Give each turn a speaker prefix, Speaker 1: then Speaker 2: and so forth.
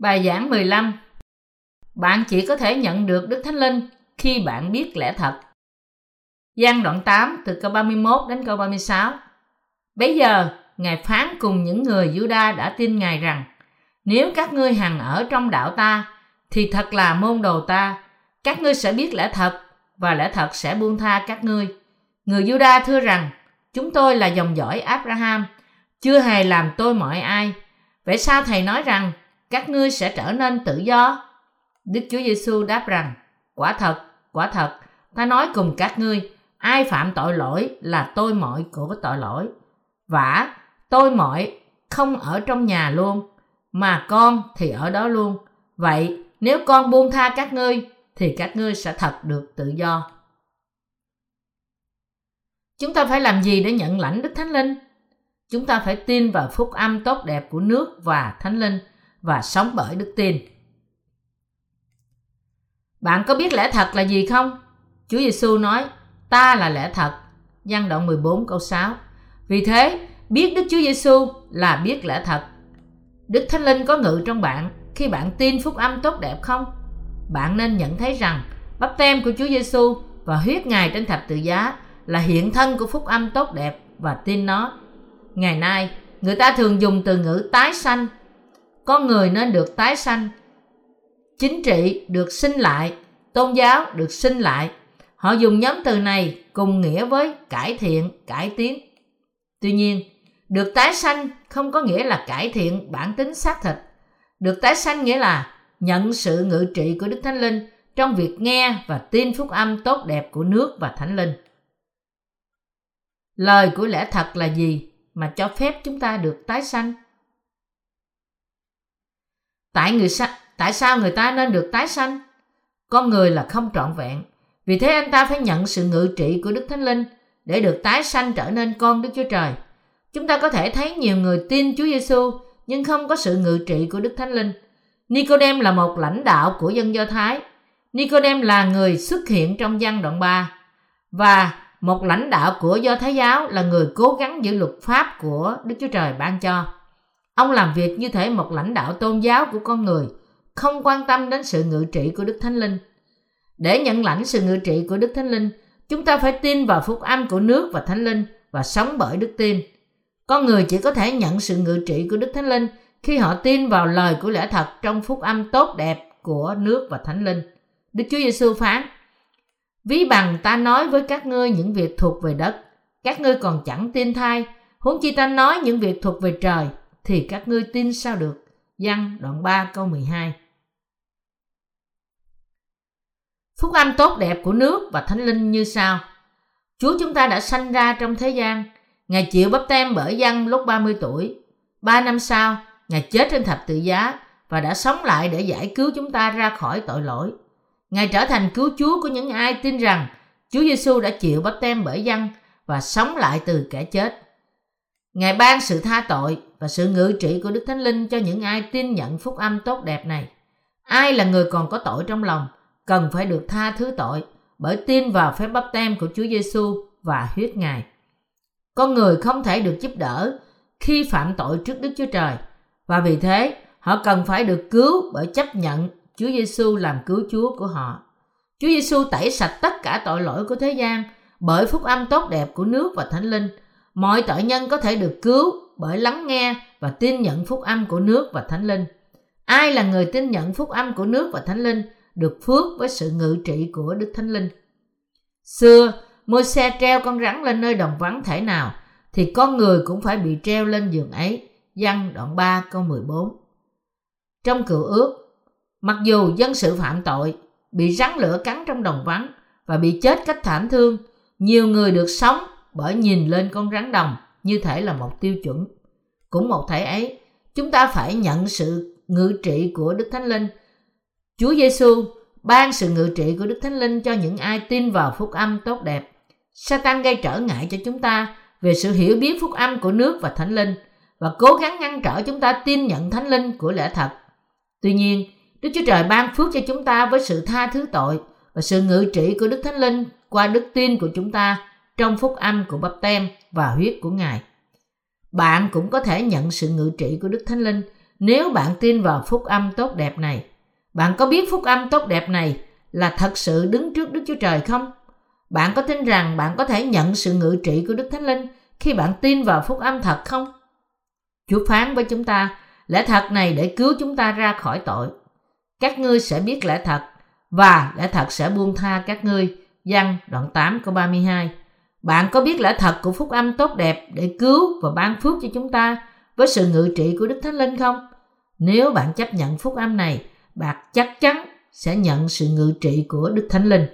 Speaker 1: Bài giảng 15 Bạn chỉ có thể nhận được Đức Thánh Linh khi bạn biết lẽ thật. Giang đoạn 8 từ câu 31 đến câu 36 Bây giờ, Ngài phán cùng những người Giuđa đã tin Ngài rằng Nếu các ngươi hằng ở trong đạo ta, thì thật là môn đồ ta. Các ngươi sẽ biết lẽ thật, và lẽ thật sẽ buông tha các ngươi. Người Giuđa thưa rằng, chúng tôi là dòng dõi Abraham, chưa hề làm tôi mọi ai. Vậy sao thầy nói rằng các ngươi sẽ trở nên tự do? Đức Chúa Giêsu đáp rằng, quả thật, quả thật, ta nói cùng các ngươi, ai phạm tội lỗi là tôi mọi của tội lỗi. Vả, tôi mọi không ở trong nhà luôn, mà con thì ở đó luôn. Vậy, nếu con buông tha các ngươi, thì các ngươi sẽ thật được tự do. Chúng ta phải làm gì để nhận lãnh Đức Thánh Linh? Chúng ta phải tin vào phúc âm tốt đẹp của nước và Thánh Linh và sống bởi đức tin. Bạn có biết lẽ thật là gì không? Chúa Giêsu nói, ta là lẽ thật. Giăng đoạn 14 câu 6. Vì thế, biết Đức Chúa Giêsu là biết lẽ thật. Đức Thánh Linh có ngự trong bạn khi bạn tin phúc âm tốt đẹp không? Bạn nên nhận thấy rằng bắp tem của Chúa Giêsu và huyết Ngài trên thập tự giá là hiện thân của phúc âm tốt đẹp và tin nó. Ngày nay, người ta thường dùng từ ngữ tái sanh. Con người nên được tái sanh. Chính trị được sinh lại, tôn giáo được sinh lại. Họ dùng nhóm từ này cùng nghĩa với cải thiện, cải tiến. Tuy nhiên, được tái sanh không có nghĩa là cải thiện bản tính xác thịt. Được tái sanh nghĩa là nhận sự ngự trị của Đức Thánh Linh trong việc nghe và tin phúc âm tốt đẹp của nước và Thánh Linh. Lời của lẽ thật là gì mà cho phép chúng ta được tái sanh? Tại người sa, tại sao người ta nên được tái sanh? Con người là không trọn vẹn, vì thế anh ta phải nhận sự ngự trị của Đức Thánh Linh để được tái sanh trở nên con Đức Chúa Trời. Chúng ta có thể thấy nhiều người tin Chúa Giêsu nhưng không có sự ngự trị của Đức Thánh Linh. Nicodem là một lãnh đạo của dân Do Thái. Nicodem là người xuất hiện trong văn đoạn 3 và một lãnh đạo của Do Thái giáo là người cố gắng giữ luật pháp của Đức Chúa Trời ban cho. Ông làm việc như thể một lãnh đạo tôn giáo của con người, không quan tâm đến sự ngự trị của Đức Thánh Linh. Để nhận lãnh sự ngự trị của Đức Thánh Linh, chúng ta phải tin vào phúc âm của nước và Thánh Linh và sống bởi đức tin. Con người chỉ có thể nhận sự ngự trị của Đức Thánh Linh khi họ tin vào lời của lẽ thật trong phúc âm tốt đẹp của nước và Thánh Linh. Đức Chúa Giêsu phán: Ví bằng ta nói với các ngươi những việc thuộc về đất, các ngươi còn chẳng tin thay, huống chi ta nói những việc thuộc về trời, thì các ngươi tin sao được? Văn đoạn 3 câu 12 Phúc âm tốt đẹp của nước và thánh linh như sau. Chúa chúng ta đã sanh ra trong thế gian. Ngài chịu bắp tem bởi dân lúc 30 tuổi. Ba năm sau, Ngài chết trên thập tự giá và đã sống lại để giải cứu chúng ta ra khỏi tội lỗi. Ngài trở thành cứu Chúa của những ai tin rằng Chúa Giêsu đã chịu bắp tem bởi dân và sống lại từ kẻ chết. Ngài ban sự tha tội và sự ngự trị của Đức Thánh Linh cho những ai tin nhận phúc âm tốt đẹp này. Ai là người còn có tội trong lòng, cần phải được tha thứ tội bởi tin vào phép bắp tem của Chúa Giêsu và huyết Ngài. Con người không thể được giúp đỡ khi phạm tội trước Đức Chúa Trời, và vì thế, họ cần phải được cứu bởi chấp nhận Chúa Giêsu làm cứu Chúa của họ. Chúa Giêsu tẩy sạch tất cả tội lỗi của thế gian bởi phúc âm tốt đẹp của nước và Thánh Linh. Mọi tội nhân có thể được cứu bởi lắng nghe và tin nhận phúc âm của nước và Thánh Linh. Ai là người tin nhận phúc âm của nước và Thánh Linh được phước với sự ngự trị của Đức Thánh Linh. Xưa, môi xe treo con rắn lên nơi đồng vắng thể nào, thì con người cũng phải bị treo lên giường ấy. Văn đoạn 3 câu 14 Trong cựu ước, mặc dù dân sự phạm tội, bị rắn lửa cắn trong đồng vắng và bị chết cách thảm thương, nhiều người được sống bởi nhìn lên con rắn đồng như thể là một tiêu chuẩn. Cũng một thể ấy, chúng ta phải nhận sự ngự trị của Đức Thánh Linh. Chúa Giêsu ban sự ngự trị của Đức Thánh Linh cho những ai tin vào phúc âm tốt đẹp. Satan gây trở ngại cho chúng ta về sự hiểu biết phúc âm của nước và Thánh Linh và cố gắng ngăn trở chúng ta tin nhận Thánh Linh của lẽ thật. Tuy nhiên, Đức Chúa Trời ban phước cho chúng ta với sự tha thứ tội và sự ngự trị của Đức Thánh Linh qua đức tin của chúng ta trong phúc âm của bắp tem và huyết của Ngài. Bạn cũng có thể nhận sự ngự trị của Đức Thánh Linh nếu bạn tin vào phúc âm tốt đẹp này. Bạn có biết phúc âm tốt đẹp này là thật sự đứng trước Đức Chúa Trời không? Bạn có tin rằng bạn có thể nhận sự ngự trị của Đức Thánh Linh khi bạn tin vào phúc âm thật không? Chúa phán với chúng ta, lẽ thật này để cứu chúng ta ra khỏi tội. Các ngươi sẽ biết lẽ thật và lẽ thật sẽ buông tha các ngươi. Văn đoạn 8 câu 32 bạn có biết lẽ thật của phúc âm tốt đẹp để cứu và ban phước cho chúng ta với sự ngự trị của Đức Thánh Linh không? Nếu bạn chấp nhận phúc âm này, bạn chắc chắn sẽ nhận sự ngự trị của Đức Thánh Linh.